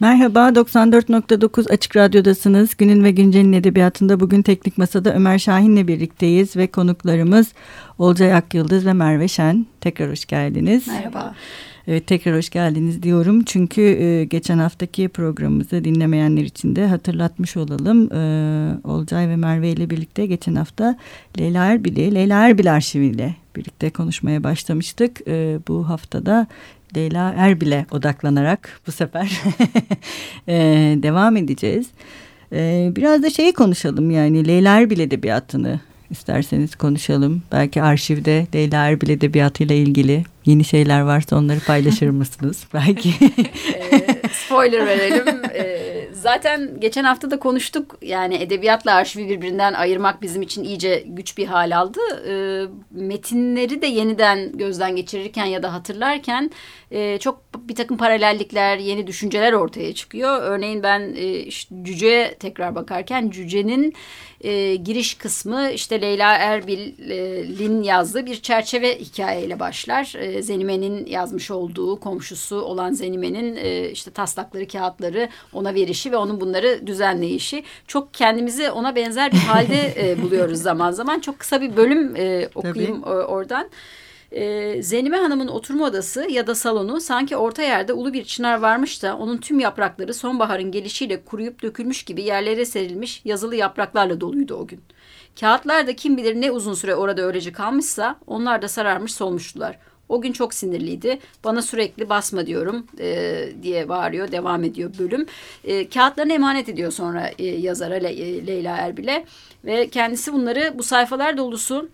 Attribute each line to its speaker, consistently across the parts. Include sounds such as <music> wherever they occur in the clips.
Speaker 1: Merhaba, 94.9 Açık Radyo'dasınız. Günün ve Güncel'in edebiyatında bugün Teknik Masa'da Ömer Şahin'le birlikteyiz ve konuklarımız Olcay Akyıldız ve Merve Şen. Tekrar hoş geldiniz.
Speaker 2: Merhaba.
Speaker 1: Evet, tekrar hoş geldiniz diyorum. Çünkü e, geçen haftaki programımızı dinlemeyenler için de hatırlatmış olalım. E, Olcay ve Merve ile birlikte geçen hafta Leyla Erbil'i, Leyla Erbil arşiviyle birlikte konuşmaya başlamıştık. E, bu haftada Leyla Erbil'e odaklanarak bu sefer <laughs> e, devam edeceğiz. E, biraz da şeyi konuşalım yani Leyla Erbil edebiyatını isterseniz konuşalım. Belki arşivde Leyla Erbil edebiyatıyla ilgili yeni şeyler varsa onları paylaşır <laughs> mısınız? Belki. <laughs>
Speaker 2: e, spoiler verelim. E, zaten geçen hafta da konuştuk. Yani edebiyatla arşivi birbirinden ayırmak bizim için iyice güç bir hal aldı. E, metinleri de yeniden gözden geçirirken ya da hatırlarken e, çok bir takım paralellikler, yeni düşünceler ortaya çıkıyor. Örneğin ben e, işte Cüce'ye tekrar bakarken Cüce'nin e, giriş kısmı işte Leyla Erbil'in yazdığı bir çerçeve hikayeyle başlar. E, Zenime'nin yazmış olduğu komşusu olan Zenime'nin e, işte taslakları, kağıtları ona verişi ve onun bunları düzenleyişi. Çok kendimizi ona benzer bir halde e, <laughs> buluyoruz zaman zaman. Çok kısa bir bölüm e, okuyayım Tabii. oradan. E, Zenime Hanım'ın oturma odası ya da salonu sanki orta yerde ulu bir çınar varmış da onun tüm yaprakları sonbaharın gelişiyle kuruyup dökülmüş gibi yerlere serilmiş yazılı yapraklarla doluydu o gün. Kağıtlar da kim bilir ne uzun süre orada öylece kalmışsa onlar da sararmış solmuştular. O gün çok sinirliydi. Bana sürekli basma diyorum e, diye bağırıyor. Devam ediyor bölüm. E, kağıtlarını emanet ediyor sonra e, yazara Le, Leyla Erbil'e. Ve kendisi bunları bu sayfalar dolusu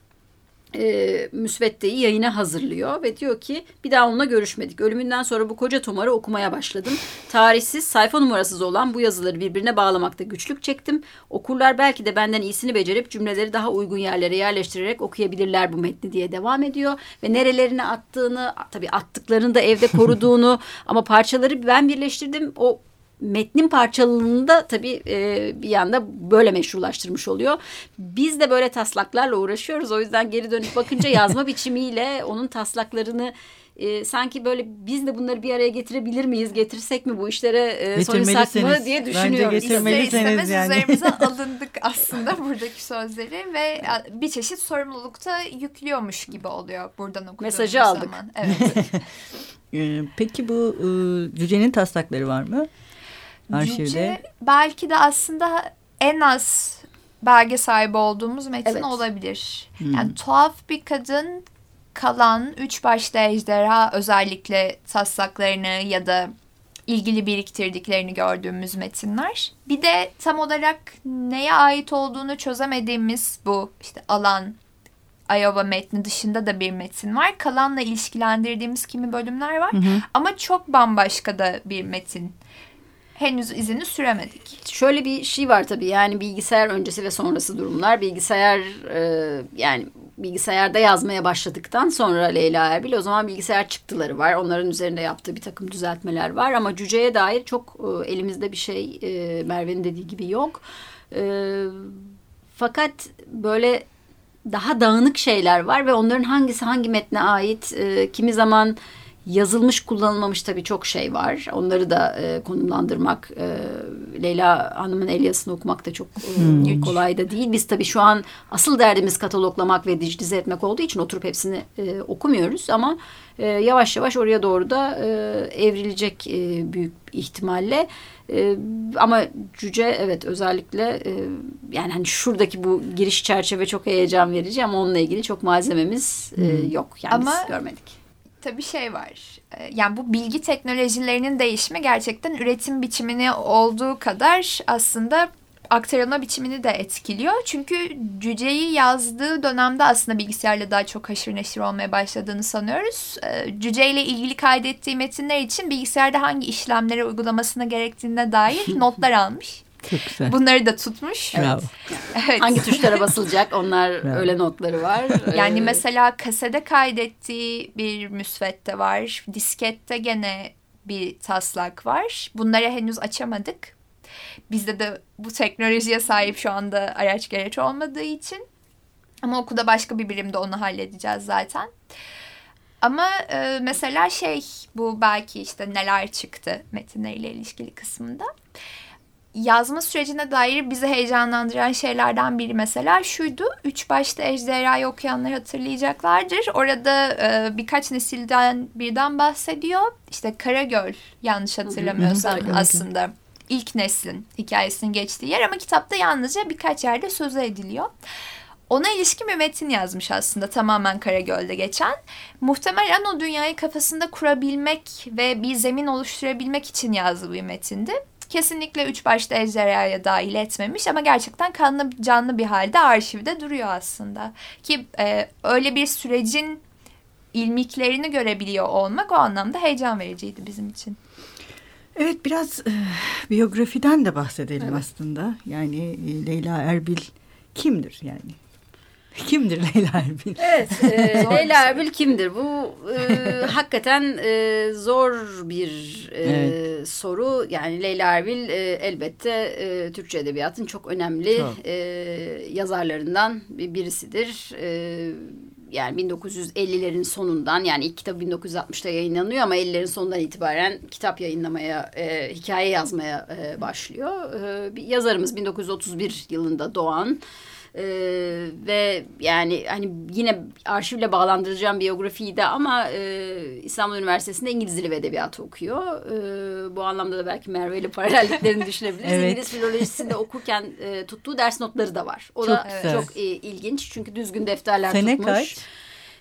Speaker 2: e, müsveddeyi yayına hazırlıyor ve diyor ki bir daha onunla görüşmedik. Ölümünden sonra bu koca tomarı okumaya başladım. Tarihsiz, sayfa numarasız olan bu yazıları birbirine bağlamakta güçlük çektim. Okurlar belki de benden iyisini becerip cümleleri daha uygun yerlere yerleştirerek okuyabilirler bu metni diye devam ediyor. Ve nerelerine attığını, tabii attıklarını da evde koruduğunu <laughs> ama parçaları ben birleştirdim. O metnin parçalılığını da tabii e, bir yanda böyle meşrulaştırmış oluyor. Biz de böyle taslaklarla uğraşıyoruz. O yüzden geri dönüp bakınca <laughs> yazma biçimiyle onun taslaklarını e, sanki böyle biz de bunları bir araya getirebilir miyiz? Getirsek mi bu işlere e, soyunsak mı diye düşünüyorum.
Speaker 3: Bence getirmelisiniz yani. <laughs> üzerimize alındık aslında buradaki sözleri ve bir çeşit sorumlulukta yüklüyormuş gibi oluyor buradan okuduğumuz
Speaker 2: Mesajı zaman. aldık.
Speaker 3: Evet. <laughs>
Speaker 1: E, peki bu e, Cüce'nin taslakları var mı? Arşivde. Cüce
Speaker 3: belki de aslında en az belge sahibi olduğumuz metin evet. olabilir. Hmm. Yani tuhaf bir kadın kalan üç başlı ejderha özellikle taslaklarını ya da ilgili biriktirdiklerini gördüğümüz metinler. Bir de tam olarak neye ait olduğunu çözemediğimiz bu işte alan Iowa metni dışında da bir metin var. Kalanla ilişkilendirdiğimiz kimi bölümler var. Hı hı. Ama çok bambaşka da bir metin henüz izini süremedik.
Speaker 2: Şöyle bir şey var tabii yani bilgisayar öncesi ve sonrası durumlar. Bilgisayar e, yani bilgisayarda yazmaya başladıktan sonra Leyla Erbil o zaman bilgisayar çıktıları var. Onların üzerinde yaptığı bir takım düzeltmeler var ama Cüce'ye dair çok e, elimizde bir şey e, Merve'nin dediği gibi yok. E, fakat böyle daha dağınık şeyler var ve onların hangisi hangi metne ait e, kimi zaman Yazılmış kullanılmamış tabii çok şey var. Onları da e, konumlandırmak, e, Leyla Hanım'ın el yazısını okumak da çok e, hmm. kolay da değil. Biz tabii şu an asıl derdimiz kataloglamak ve dijitize etmek olduğu için oturup hepsini e, okumuyoruz. Ama e, yavaş yavaş oraya doğru da e, evrilecek e, büyük ihtimalle. E, ama Cüce evet özellikle e, yani hani şuradaki bu giriş çerçeve çok heyecan verici ama onunla ilgili çok malzememiz e, hmm. yok. Yani ama, görmedik
Speaker 3: tabii şey var. Ee, yani bu bilgi teknolojilerinin değişimi gerçekten üretim biçimini olduğu kadar aslında aktarılma biçimini de etkiliyor. Çünkü Cüce'yi yazdığı dönemde aslında bilgisayarla daha çok haşır neşir olmaya başladığını sanıyoruz. Ee, Cüce ile ilgili kaydettiği metinler için bilgisayarda hangi işlemleri uygulamasına gerektiğine dair <laughs> notlar almış. Çok güzel. Bunları da tutmuş.
Speaker 2: Bravo. Evet. Hangi <laughs> tuşlara basılacak onlar Bravo. öyle notları var. <laughs>
Speaker 3: Yani ee, mesela kasede kaydettiği bir müsvedde var. Diskette gene bir taslak var. Bunları henüz açamadık. Bizde de bu teknolojiye sahip şu anda araç gereç olmadığı için. Ama okulda başka bir birimde onu halledeceğiz zaten. Ama e, mesela şey bu belki işte neler çıktı metinleriyle ilişkili kısmında yazma sürecine dair bizi heyecanlandıran şeylerden biri mesela şuydu. Üç başta Ejderha'yı okuyanlar hatırlayacaklardır. Orada e, birkaç nesilden birden bahsediyor. İşte Karagöl yanlış hatırlamıyorsam aslında ilk neslin hikayesinin geçtiği yer ama kitapta yalnızca birkaç yerde sözü ediliyor. Ona ilişkin bir metin yazmış aslında tamamen Karagöl'de geçen. Muhtemelen o dünyayı kafasında kurabilmek ve bir zemin oluşturabilmek için yazdığı bir metindi kesinlikle üç başta ejderhaya dahil etmemiş ama gerçekten kanlı canlı bir halde arşivde duruyor aslında. Ki e, öyle bir sürecin ilmiklerini görebiliyor olmak o anlamda heyecan vericiydi bizim için.
Speaker 1: Evet biraz e, biyografiden de bahsedelim evet. aslında. Yani e, Leyla Erbil kimdir yani? Kimdir Leyla Erbil?
Speaker 2: Evet, <laughs> e, Leyla Erbil kimdir? Bu e, <laughs> hakikaten e, zor bir e, evet. soru. Yani Leyla Erbil e, elbette e, Türkçe Edebiyat'ın çok önemli çok. E, yazarlarından birisidir. E, yani 1950'lerin sonundan yani ilk kitabı 1960'ta yayınlanıyor ama 50'lerin sonundan itibaren kitap yayınlamaya, e, hikaye yazmaya e, başlıyor. E, bir yazarımız 1931 yılında doğan. Ee, ve yani hani yine arşivle bağlandıracağım biyografiydi ama e, İstanbul Üniversitesi'nde İngiliz Dili ve Edebiyatı okuyor. E, bu anlamda da belki Merve ile paralelliklerini <laughs> düşünebiliriz. evet. İngiliz filolojisinde okurken e, tuttuğu ders notları da var. O çok da evet. çok e, ilginç çünkü düzgün defterler
Speaker 1: Sene
Speaker 2: tutmuş.
Speaker 1: kaç?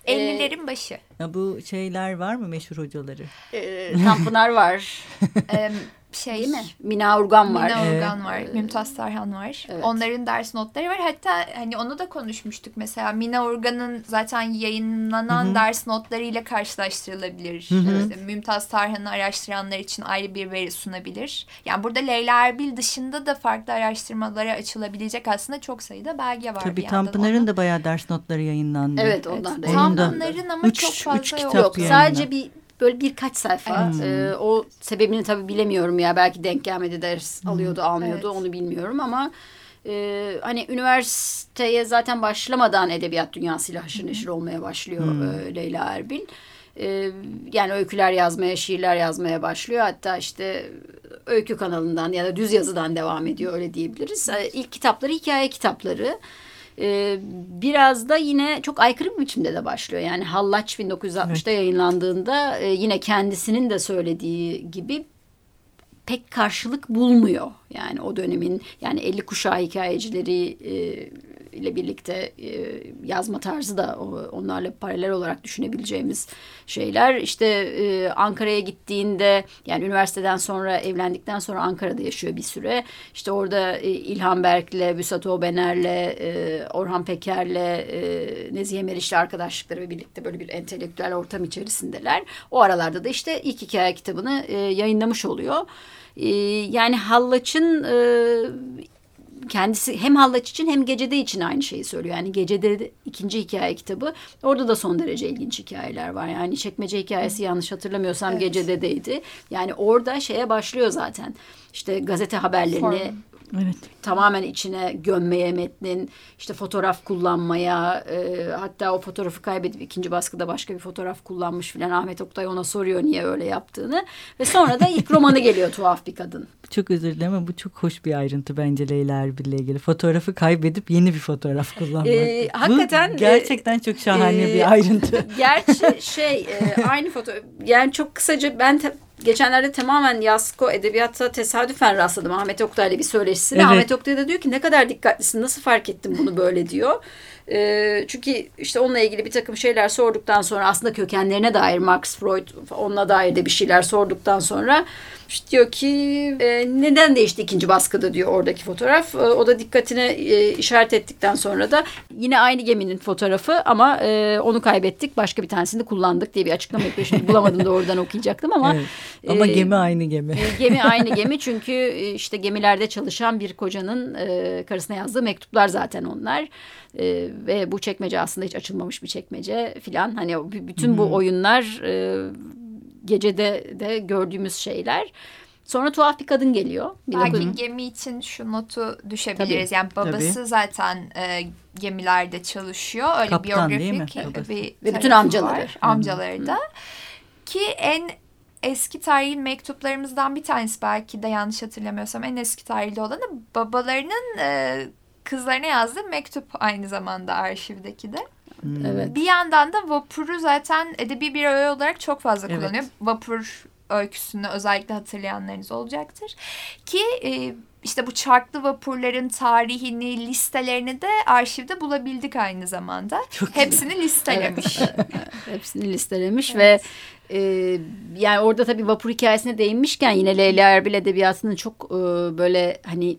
Speaker 3: 50'lerin başı.
Speaker 1: Ya bu şeyler var mı meşhur hocaları?
Speaker 2: E, Tanpınar var. <laughs> şey Değil mi? Mina Urgan var.
Speaker 3: Mina Urgan evet. var. Mümtaz Tarhan var. Evet. Onların ders notları var. Hatta hani onu da konuşmuştuk. Mesela Mina Urgan'ın zaten yayınlanan Hı-hı. ders notlarıyla karşılaştırılabilir. İşte Mümtaz Tarhan'ı araştıranlar için ayrı bir veri sunabilir. Yani burada Leyla Erbil dışında da farklı araştırmalara açılabilecek aslında çok sayıda belge var.
Speaker 1: Tabii Tanpınar'ın da bayağı ders notları yayınlandı.
Speaker 2: Evet onlar da.
Speaker 3: Tanpınar'ın ama üç, çok fazla üç
Speaker 2: yok. Yok sadece bir böyle birkaç sayfa. Hmm. E, o sebebini tabii bilemiyorum ya. Belki denk gelmedi ders alıyordu almıyordu evet. onu bilmiyorum ama e, hani üniversiteye zaten başlamadan edebiyat dünyasıyla haşır neşir olmaya başlıyor hmm. e, Leyla Erbil. E, yani öyküler yazmaya, şiirler yazmaya başlıyor. Hatta işte öykü kanalından ya da düz yazıdan devam ediyor öyle diyebiliriz. E, ilk kitapları hikaye kitapları e, biraz da yine çok aykırı bir biçimde de başlıyor. Yani Hallaç 1960'da evet. yayınlandığında e, yine kendisinin de söylediği gibi pek karşılık bulmuyor. Yani o dönemin yani 50 kuşağı hikayecileri e, ile birlikte e, yazma tarzı da onlarla paralel olarak düşünebileceğimiz şeyler. İşte e, Ankara'ya gittiğinde yani üniversiteden sonra evlendikten sonra Ankara'da yaşıyor bir süre. İşte orada e, İlhan Berk'le, Büsat Obener'le, e, Orhan Peker'le, e, Nezihe Meriç'le arkadaşlıkları ve birlikte böyle bir entelektüel ortam içerisindeler. O aralarda da işte ilk hikaye kitabını e, yayınlamış oluyor. E, yani Hallaç'ın e, kendisi hem Hallaç için hem Gecede için aynı şeyi söylüyor. Yani Gecede de, ikinci hikaye kitabı. Orada da son derece ilginç hikayeler var. Yani çekmece hikayesi yanlış hatırlamıyorsam evet. Gecede'deydi. Yani orada şeye başlıyor zaten. İşte gazete haberlerini Form. Evet. Tamamen içine gömmeye metnin, işte fotoğraf kullanmaya, e, hatta o fotoğrafı kaybedip ikinci baskıda başka bir fotoğraf kullanmış filan. Ahmet Oktay ona soruyor niye öyle yaptığını. Ve sonra da ilk romanı geliyor <laughs> Tuhaf Bir Kadın.
Speaker 1: Çok özür dilerim ama bu çok hoş bir ayrıntı bence Leyla Erbil'le ilgili. Fotoğrafı kaybedip yeni bir fotoğraf kullanmak. E,
Speaker 2: hakikaten.
Speaker 1: Bu gerçekten çok şahane e, bir ayrıntı. <laughs>
Speaker 2: Gerçi şey e, aynı foto yani çok kısaca ben geçenlerde tamamen Yasko Edebiyat'a tesadüfen rastladım Ahmet Oktay'la bir söyleşisine. Evet. Ahmet Oktay da diyor ki ne kadar dikkatlisin nasıl fark ettin bunu böyle diyor. E, çünkü işte onunla ilgili bir takım şeyler sorduktan sonra aslında kökenlerine dair Max Freud onunla dair de bir şeyler sorduktan sonra işte diyor ki e, neden değişti ikinci baskıda diyor oradaki fotoğraf. E, o da dikkatine e, işaret ettikten sonra da yine aynı geminin fotoğrafı ama e, onu kaybettik başka bir tanesini kullandık diye bir açıklama yapıyor. Şimdi bulamadım da oradan okuyacaktım ama. Evet.
Speaker 1: Ama e, gemi aynı gemi.
Speaker 2: E, gemi aynı gemi çünkü e, işte gemilerde çalışan bir kocanın e, karısına yazdığı mektuplar zaten onlar. E, ve bu çekmece aslında hiç açılmamış bir çekmece filan. Hani bütün bu oyunlar e, gecede de gördüğümüz şeyler. Sonra tuhaf bir kadın geliyor.
Speaker 3: Belki 19... gemi için şu notu düşebiliriz. Tabii. Yani babası Tabii. zaten e, gemilerde çalışıyor. Öyle
Speaker 1: Kaptan,
Speaker 3: biyografik bir
Speaker 2: Ve bütün amcaları. Var.
Speaker 3: Amcaları da. Ki en eski tarihli mektuplarımızdan bir tanesi belki de yanlış hatırlamıyorsam en eski tarihli olanı babalarının e, kızlarına yazdığı mektup aynı zamanda arşivdeki de. Hmm. Evet. Bir yandan da vapuru zaten edebi bir öğe olarak çok fazla evet. kullanıyor. Vapur öyküsünü özellikle hatırlayanlarınız olacaktır. Ki e, işte bu çarklı vapurların tarihini, listelerini de arşivde bulabildik aynı zamanda. Çok Hepsini listelemiş. <laughs>
Speaker 2: Hepsini listelemiş evet. ve e, yani orada tabii vapur hikayesine değinmişken yine Leyla Erbil Edebiyatı'nın çok e, böyle hani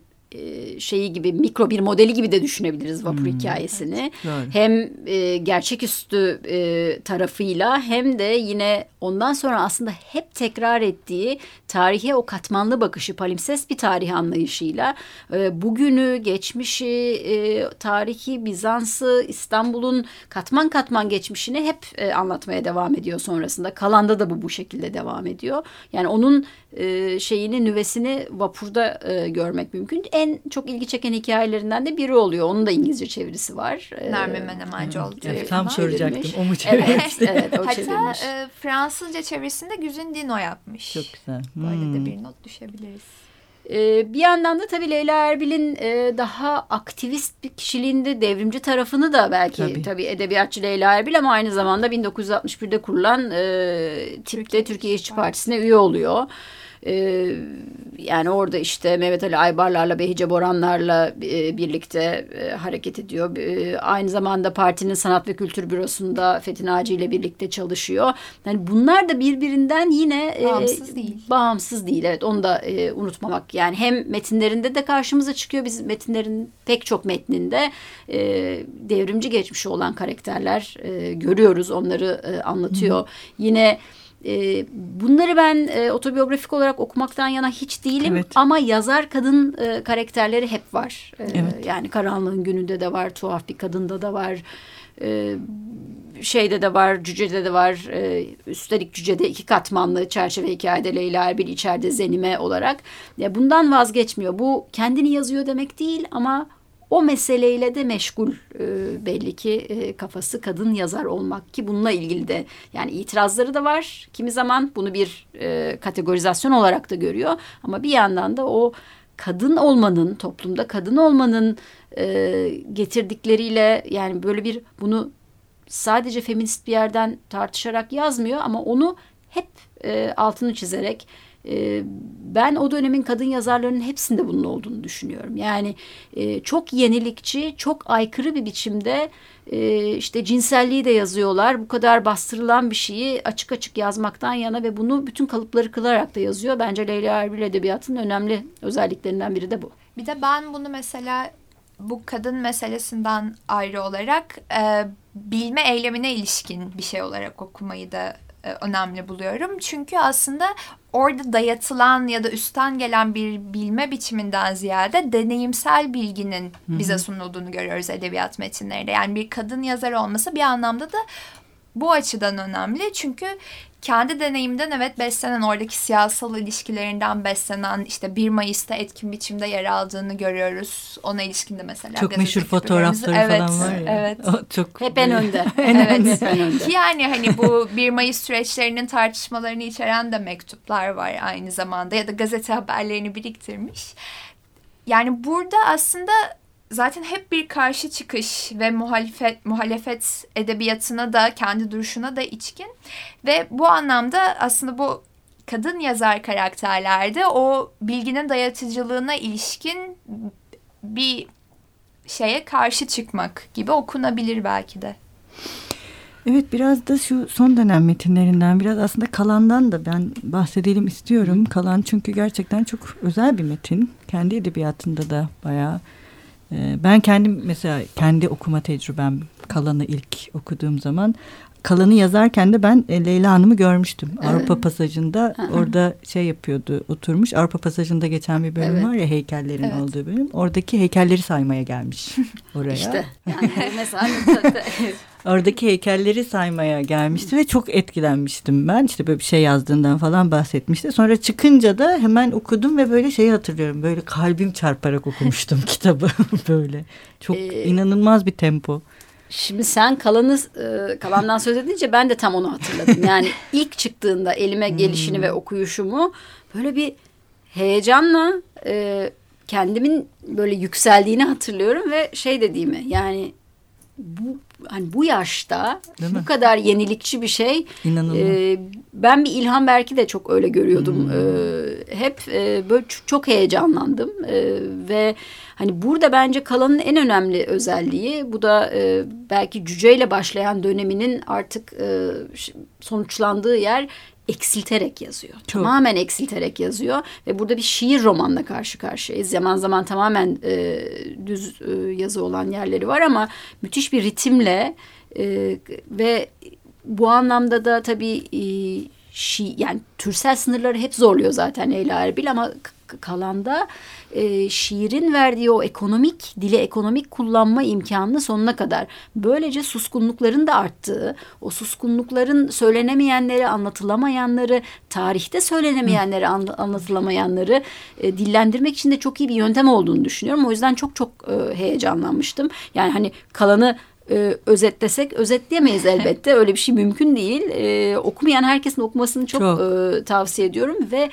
Speaker 2: şeyi gibi mikro bir modeli gibi de düşünebiliriz vapur hmm. hikayesini. Evet. Hem e, gerçeküstü e, tarafıyla hem de yine ondan sonra aslında hep tekrar ettiği tarihe o katmanlı bakışı palimpsest bir tarih anlayışıyla e, bugünü, geçmişi, e, tarihi Bizans'ı, İstanbul'un katman katman geçmişini hep e, anlatmaya devam ediyor sonrasında. Kalanda da bu bu şekilde devam ediyor. Yani onun e, şeyini nüvesini vapurda e, görmek mümkün. En çok ilgi çeken hikayelerinden de biri oluyor. Onun da İngilizce çevirisi var.
Speaker 3: E, Nermin Menemencoğlu.
Speaker 1: Evet, tam soracaktım. O mu çevirmişti?
Speaker 3: Evet, evet o Hatta çevirmiş. e, Fransızca çevirisinde Güzin Dino yapmış.
Speaker 1: Çok güzel.
Speaker 3: Böyle hmm. de bir not düşebiliriz.
Speaker 2: Ee, bir yandan da tabii Leyla Erbil'in e, daha aktivist bir kişiliğinde devrimci tarafını da belki tabii, tabii edebiyatçı Leyla Erbil ama aynı zamanda 1961'de kurulan e, tipte Türkiye, Türkiye İşçi Partisi'ne üye oluyor. Ee, yani orada işte Mehmet Ali Aybarlarla, Behice Boranlarla e, birlikte e, hareket ediyor. E, aynı zamanda partinin Sanat ve Kültür Bürosu'nda Fethi Naci ile birlikte çalışıyor. Yani bunlar da birbirinden yine
Speaker 3: bağımsız e, değil.
Speaker 2: Bağımsız değil. Evet onu da e, unutmamak. Yani hem metinlerinde de karşımıza çıkıyor. Biz metinlerin pek çok metninde e, devrimci geçmişi olan karakterler e, görüyoruz. Onları e, anlatıyor. Hı. Yine e, bunları ben e, otobiyografik olarak okumaktan yana hiç değilim evet. ama yazar kadın e, karakterleri hep var. E, evet. Yani Karanlığın Günü'nde de var, Tuhaf Bir Kadın'da da var. E, şeyde de var, Cüce'de de var. E, üstelik Cüce'de iki katmanlı çerçeve hikayede Leyla Erbil içeride Zenime olarak. Ya bundan vazgeçmiyor. Bu kendini yazıyor demek değil ama o meseleyle de meşgul e, belli ki e, kafası kadın yazar olmak ki bununla ilgili de yani itirazları da var. Kimi zaman bunu bir e, kategorizasyon olarak da görüyor ama bir yandan da o kadın olmanın toplumda kadın olmanın e, getirdikleriyle yani böyle bir bunu sadece feminist bir yerden tartışarak yazmıyor ama onu hep e, altını çizerek ee, ben o dönemin kadın yazarlarının hepsinde bunun olduğunu düşünüyorum. Yani e, çok yenilikçi, çok aykırı bir biçimde e, işte cinselliği de yazıyorlar. Bu kadar bastırılan bir şeyi açık açık yazmaktan yana ve bunu bütün kalıpları kılarak da yazıyor. Bence Leyla Erbil Edebiyatı'nın önemli özelliklerinden biri de bu.
Speaker 3: Bir de ben bunu mesela bu kadın meselesinden ayrı olarak e, bilme eylemine ilişkin bir şey olarak okumayı da önemli buluyorum. Çünkü aslında orada dayatılan ya da üstten gelen bir bilme biçiminden ziyade deneyimsel bilginin bize sunulduğunu görüyoruz edebiyat metinlerinde. Yani bir kadın yazar olması bir anlamda da bu açıdan önemli. Çünkü kendi deneyimden evet beslenen oradaki siyasal ilişkilerinden beslenen işte 1 Mayıs'ta etkin biçimde yer aldığını görüyoruz. Ona ilişkinde mesela.
Speaker 1: Çok meşhur fotoğrafları
Speaker 3: evet,
Speaker 1: falan var ya.
Speaker 3: Evet. O
Speaker 2: çok hep en önde. <laughs>
Speaker 3: evet. Hep en önde. Ki yani hani bu 1 Mayıs süreçlerinin tartışmalarını içeren de mektuplar var aynı zamanda ya da gazete haberlerini biriktirmiş. Yani burada aslında zaten hep bir karşı çıkış ve muhalefet muhalefet edebiyatına da kendi duruşuna da içkin ve bu anlamda aslında bu kadın yazar karakterlerde o bilginin dayatıcılığına ilişkin bir şeye karşı çıkmak gibi okunabilir belki de.
Speaker 1: Evet biraz da şu son dönem metinlerinden biraz aslında Kalan'dan da ben bahsedelim istiyorum. Kalan çünkü gerçekten çok özel bir metin. Kendi edebiyatında da bayağı ben kendim mesela kendi okuma tecrübem kalanı ilk okuduğum zaman kalanı yazarken de ben e, Leyla Hanım'ı görmüştüm. Evet. Avrupa Pasajı'nda orada şey yapıyordu oturmuş. Avrupa Pasajı'nda geçen bir bölüm evet. var ya heykellerin evet. olduğu bölüm. Oradaki heykelleri saymaya gelmiş <laughs> oraya.
Speaker 2: İşte <laughs> yani mesela
Speaker 1: Oradaki heykelleri saymaya gelmişti ve çok etkilenmiştim ben. İşte böyle bir şey yazdığından falan bahsetmişti. Sonra çıkınca da hemen okudum ve böyle şeyi hatırlıyorum. Böyle kalbim çarparak okumuştum <laughs> kitabı böyle. Çok ee, inanılmaz bir tempo.
Speaker 2: Şimdi sen kalanı e, kalandan söz edince ben de tam onu hatırladım. <laughs> Yani ilk çıktığında elime gelişini hmm. ve okuyuşumu böyle bir heyecanla e, kendimin böyle yükseldiğini hatırlıyorum ve şey dediğimi yani bu hani bu yaşta bu kadar yenilikçi bir şey e, ben bir İlhan Berk'i de çok öyle görüyordum. Hmm. E, hep e, böyle çok heyecanlandım e, ve hani burada bence Kalan'ın en önemli özelliği bu da e, belki cüceyle başlayan döneminin artık e, sonuçlandığı yer eksilterek yazıyor. Çok. Tamamen eksilterek yazıyor ve burada bir şiir romanla karşı karşıyayız. Zaman zaman tamamen e, düz e, yazı olan yerleri var ama müthiş bir ritimle e, ve bu anlamda da tabii e, şi, yani türsel sınırları hep zorluyor zaten Leyla Erbil ama kalanda e, şiirin verdiği o ekonomik dili ekonomik kullanma imkanını sonuna kadar böylece suskunlukların da arttığı o suskunlukların söylenemeyenleri anlatılamayanları tarihte söylenemeyenleri an, anlatılamayanları e, dillendirmek için de çok iyi bir yöntem olduğunu düşünüyorum o yüzden çok çok e, heyecanlanmıştım yani hani kalanı e, özetlesek özetleyemeyiz <laughs> elbette. Öyle bir şey mümkün değil. E, okumayan herkesin okumasını çok, çok. E, tavsiye ediyorum ve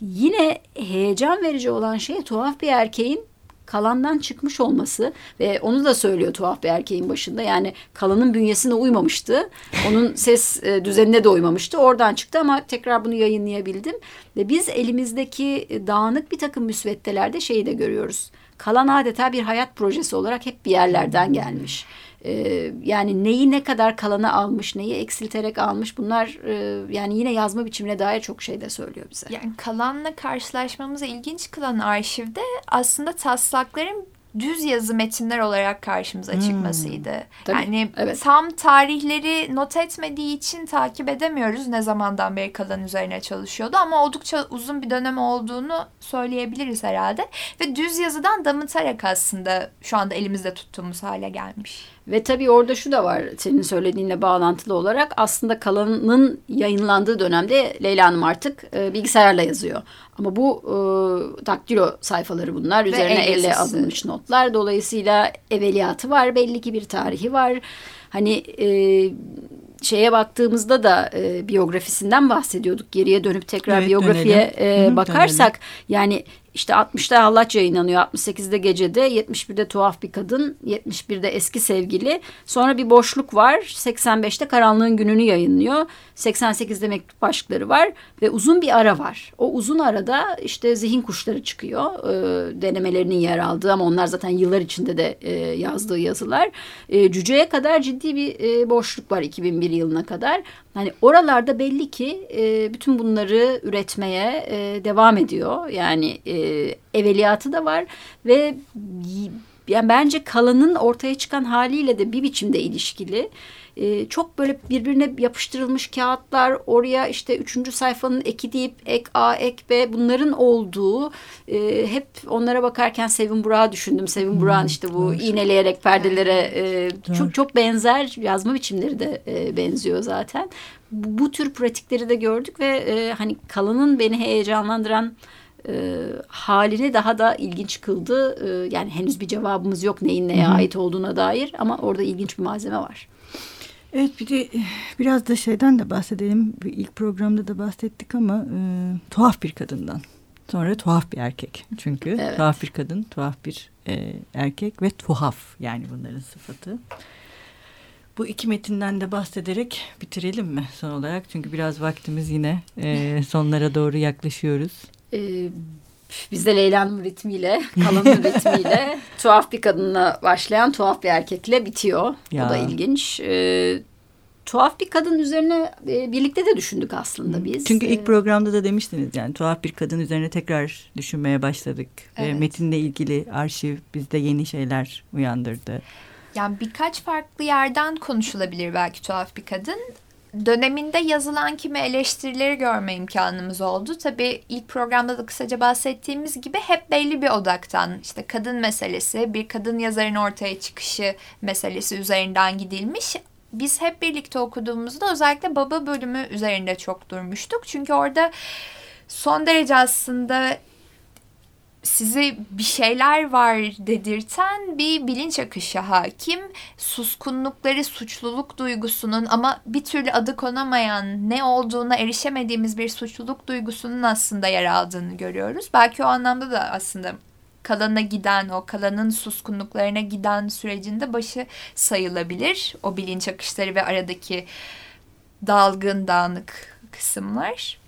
Speaker 2: Yine heyecan verici olan şey tuhaf bir erkeğin kalandan çıkmış olması ve onu da söylüyor tuhaf bir erkeğin başında. Yani kalanın bünyesine uymamıştı. Onun <laughs> ses e, düzenine de uymamıştı. Oradan çıktı ama tekrar bunu yayınlayabildim. Ve biz elimizdeki dağınık bir takım müsveddelerde şeyi de görüyoruz. Kalan adeta bir hayat projesi olarak hep bir yerlerden gelmiş. Ee, yani neyi ne kadar kalana almış, neyi eksilterek almış bunlar e, yani yine yazma biçimine dair çok şey de söylüyor bize.
Speaker 3: Yani kalanla karşılaşmamızı ilginç kılan arşivde aslında taslakların düz yazı metinler olarak karşımıza hmm. çıkmasıydı. Tabii, yani evet. tam tarihleri not etmediği için takip edemiyoruz ne zamandan beri kalan üzerine çalışıyordu ama oldukça uzun bir dönem olduğunu söyleyebiliriz herhalde ve düz yazıdan damıtarak aslında şu anda elimizde tuttuğumuz hale gelmiş.
Speaker 2: Ve tabii orada şu da var senin söylediğinle bağlantılı olarak aslında Kalan'ın yayınlandığı dönemde Leyla Hanım artık e, bilgisayarla yazıyor. Ama bu e, daktilo sayfaları bunlar. Ve Üzerine elle alınmış notlar. Dolayısıyla evveliyatı var. Belli ki bir tarihi var. Hani e, şeye baktığımızda da e, biyografisinden bahsediyorduk. Geriye dönüp tekrar evet, biyografiye e, bakarsak dönelim. yani işte 60'da Hallaç yayınlanıyor. 68'de Gece'de, 71'de Tuhaf Bir Kadın, 71'de Eski Sevgili. Sonra bir boşluk var. 85'te Karanlığın Günü'nü yayınlıyor. 88'de Mektup Aşkları var ve uzun bir ara var. O uzun arada işte Zihin Kuşları çıkıyor. E, denemelerinin yer aldığı ama onlar zaten yıllar içinde de e, yazdığı yazılar. E, Cüce'ye kadar ciddi bir e, boşluk var 2001 yılına kadar. Hani oralarda belli ki e, bütün bunları üretmeye e, devam ediyor. Yani e, evveliyatı da var ve yani bence kalanın ortaya çıkan haliyle de bir biçimde ilişkili. Ee, çok böyle birbirine yapıştırılmış kağıtlar oraya işte üçüncü sayfanın eki deyip ek A ek B bunların olduğu e, hep onlara bakarken Sevin Burak'ı düşündüm. Sevin hmm, Burak'ın işte bu evet. iğneleyerek perdelere e, çok çok benzer yazma biçimleri de e, benziyor zaten. Bu, bu tür pratikleri de gördük ve e, hani kalanın beni heyecanlandıran e, halini daha da ilginç kıldı. E, yani henüz bir cevabımız yok neyin neye Hı -hı. ait olduğuna dair ama orada ilginç bir malzeme var.
Speaker 1: Evet bir de eh, biraz da şeyden de bahsedelim. İlk programda da bahsettik ama e, tuhaf bir kadından. Sonra tuhaf bir erkek. Çünkü evet. tuhaf bir kadın, tuhaf bir e, erkek ve tuhaf yani bunların sıfatı. Bu iki metinden de bahsederek bitirelim mi son olarak? Çünkü biraz vaktimiz yine e, sonlara doğru yaklaşıyoruz.
Speaker 2: Ee, biz de Leyla'nın ritmiyle, Kalan'ın <laughs> ritmiyle tuhaf bir kadınla başlayan tuhaf bir erkekle bitiyor. Ya. O da ilginç. Ee, tuhaf bir kadın üzerine e, birlikte de düşündük aslında biz.
Speaker 1: Çünkü ilk ee, programda da demiştiniz yani tuhaf bir kadın üzerine tekrar düşünmeye başladık. Evet. Ve metinle ilgili arşiv bizde yeni şeyler uyandırdı.
Speaker 3: Yani birkaç farklı yerden konuşulabilir belki tuhaf bir kadın döneminde yazılan kimi eleştirileri görme imkanımız oldu. Tabii ilk programda da kısaca bahsettiğimiz gibi hep belli bir odaktan işte kadın meselesi, bir kadın yazarın ortaya çıkışı meselesi üzerinden gidilmiş. Biz hep birlikte okuduğumuzda özellikle baba bölümü üzerinde çok durmuştuk. Çünkü orada son derece aslında size bir şeyler var dedirten bir bilinç akışı hakim. Suskunlukları, suçluluk duygusunun ama bir türlü adı konamayan, ne olduğuna erişemediğimiz bir suçluluk duygusunun aslında yer aldığını görüyoruz. Belki o anlamda da aslında kalana giden, o kalanın suskunluklarına giden sürecinde başı sayılabilir. O bilinç akışları ve aradaki dalgın, dağınık kısımlar.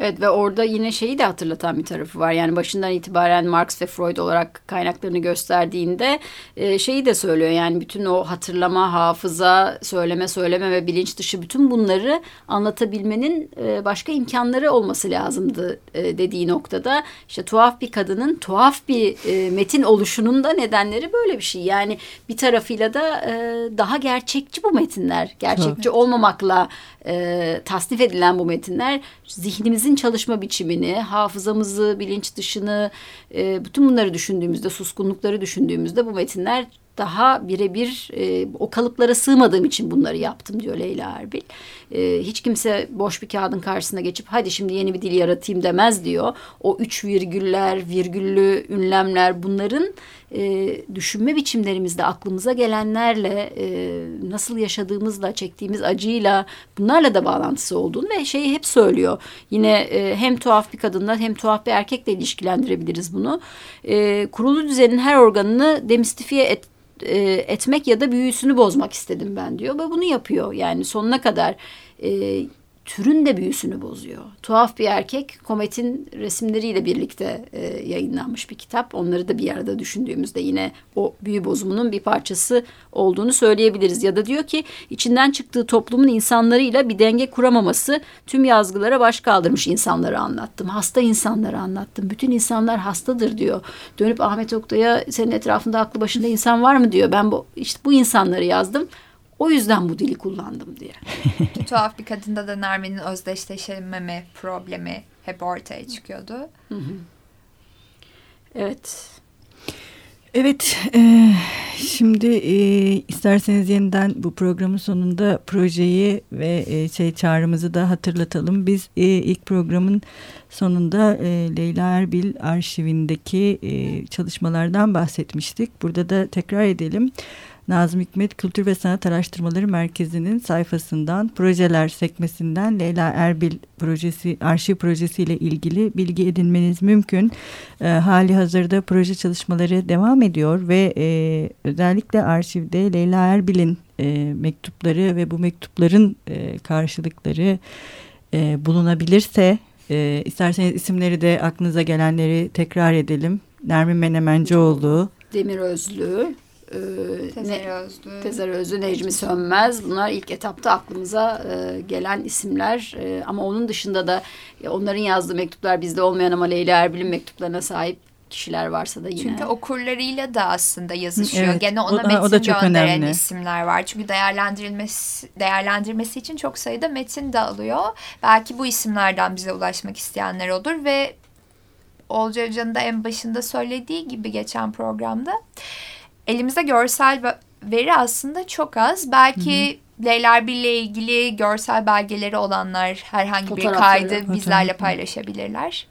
Speaker 2: Evet ve orada yine şeyi de hatırlatan bir tarafı var. Yani başından itibaren Marx ve Freud olarak kaynaklarını gösterdiğinde e, şeyi de söylüyor. Yani bütün o hatırlama, hafıza, söyleme, söyleme ve bilinç dışı bütün bunları anlatabilmenin e, başka imkanları olması lazımdı e, dediği noktada. işte tuhaf bir kadının tuhaf bir e, metin oluşunun da nedenleri böyle bir şey. Yani bir tarafıyla da e, daha gerçekçi bu metinler. Gerçekçi Çok. olmamakla e, tasnif edilen bu metinler zihnimizin çalışma biçimini, hafızamızı, bilinç dışını, e, bütün bunları düşündüğümüzde, suskunlukları düşündüğümüzde bu metinler daha birebir e, o kalıplara sığmadığım için bunları yaptım diyor Leyla Erbil. E, hiç kimse boş bir kağıdın karşısına geçip hadi şimdi yeni bir dil yaratayım demez diyor. O üç virgüller, virgüllü ünlemler bunların e, düşünme biçimlerimizde aklımıza gelenlerle e, nasıl yaşadığımızla, çektiğimiz acıyla bunlarla da bağlantısı olduğunu ve şeyi hep söylüyor. Yine e, hem tuhaf bir kadınla hem tuhaf bir erkekle ilişkilendirebiliriz bunu. E, kurulu düzenin her organını demistifiye et, e, etmek ya da büyüsünü bozmak istedim ben diyor ve bunu yapıyor. Yani sonuna kadar e, türün de büyüsünü bozuyor. Tuhaf bir erkek Komet'in resimleriyle birlikte e, yayınlanmış bir kitap. Onları da bir arada düşündüğümüzde yine o büyü bozumunun bir parçası olduğunu söyleyebiliriz. Ya da diyor ki içinden çıktığı toplumun insanlarıyla bir denge kuramaması tüm yazgılara baş kaldırmış insanları anlattım. Hasta insanları anlattım. Bütün insanlar hastadır diyor. Dönüp Ahmet Oktay'a senin etrafında aklı başında insan var mı diyor. Ben bu işte bu insanları yazdım. O yüzden bu dili kullandım diye. <laughs>
Speaker 3: Tuhaf bir kadında da Nermin'in özdeşleşememe problemi hep ortaya çıkıyordu. Hı hı.
Speaker 2: Evet.
Speaker 1: Evet, e, şimdi e, isterseniz yeniden bu programın sonunda projeyi ve e, şey çağrımızı da hatırlatalım. Biz e, ilk programın sonunda e, Leyla Erbil arşivindeki e, çalışmalardan bahsetmiştik. Burada da tekrar edelim. Nazım Hikmet Kültür ve Sanat Araştırmaları Merkezi'nin sayfasından projeler sekmesinden Leyla Erbil projesi arşiv projesi ile ilgili bilgi edinmeniz mümkün. E, hali hazırda proje çalışmaları devam ediyor ve e, özellikle arşivde Leyla Erbil'in e, mektupları ve bu mektupların e, karşılıkları e, bulunabilirse e, isterseniz isimleri de aklınıza gelenleri tekrar edelim. Nermin Menemencioğlu,
Speaker 2: Demir Özlü,
Speaker 3: e, Tezer Özlü.
Speaker 2: Tezer Özlü, Necmi Sönmez. Bunlar ilk etapta aklımıza e, gelen isimler. E, ama onun dışında da e, onların yazdığı mektuplar bizde olmayan ama Leyla Erbil'in mektuplarına sahip kişiler varsa da yine.
Speaker 3: Çünkü okurlarıyla da aslında yazışıyor. Evet, Gene ona o, metin o da çok gönderen önemli. isimler var. Çünkü değerlendirilmesi değerlendirmesi için çok sayıda metin de alıyor. Belki bu isimlerden bize ulaşmak isteyenler olur ve Olcay Hoca'nın da en başında söylediği gibi geçen programda elimizde görsel veri aslında çok az. Belki Hı-hı. Leyla ile ilgili görsel belgeleri olanlar herhangi bir kaydı bizlerle paylaşabilirler.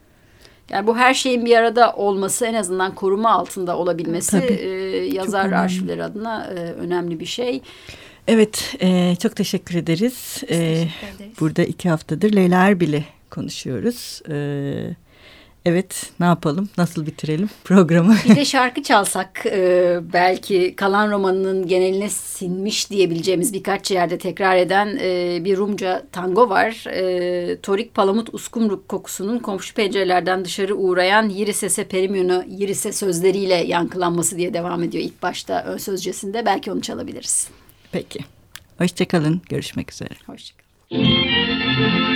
Speaker 2: Yani bu her şeyin bir arada olması en azından koruma altında olabilmesi e, yazar arşivleri adına e, önemli bir şey.
Speaker 1: Evet, e, çok teşekkür ederiz. E, teşekkür ederiz. Burada iki haftadır Leyla Erbil'i konuşuyoruz. Evet. Evet ne yapalım nasıl bitirelim <laughs> programı?
Speaker 2: Bir de şarkı çalsak e, belki kalan romanının geneline sinmiş diyebileceğimiz birkaç yerde tekrar eden e, bir Rumca tango var. E, Torik Palamut Uskumruk kokusunun komşu pencerelerden dışarı uğrayan Yirisese Perimyonu Yirise sözleriyle yankılanması diye devam ediyor ilk başta ön sözcesinde. Belki onu çalabiliriz.
Speaker 1: Peki. Hoşçakalın. Görüşmek üzere.
Speaker 2: Hoşçakalın.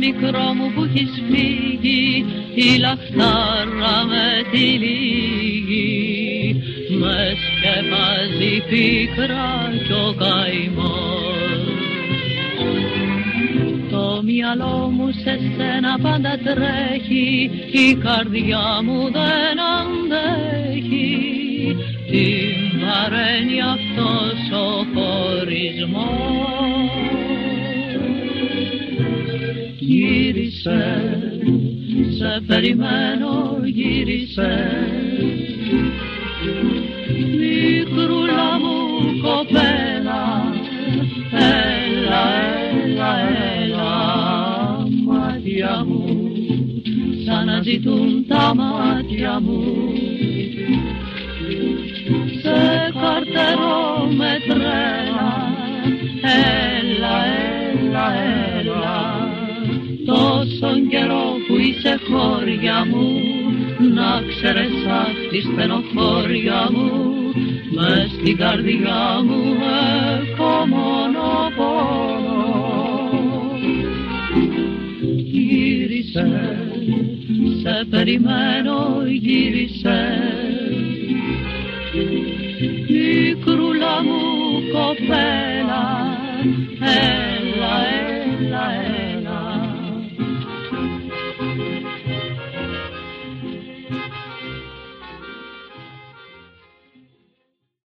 Speaker 4: Μικρό μου που έχεις φύγει η λαχτάρα με τη λίγη μες σκεπάζει πίκρα κι ο καημός. Το μυαλό μου σε σένα πάντα τρέχει η καρδιά μου δεν αντέχει. Την βαραίνει αυτός ο χωρισμός γύρισε, σε περιμένω γύρισε. Μικρούλα μου κοπέλα, έλα, έλα, έλα, μάτια μου, σαν να ζητούν τα μάτια μου. Χώρια μου να ξέρεις αχ τη στενοχώρια μου. Μες στην καρδιά μου έχω μόνο πόνο. Γύρισε, σε περιμένω γύρισε. Μικρούλα μου κοπέλα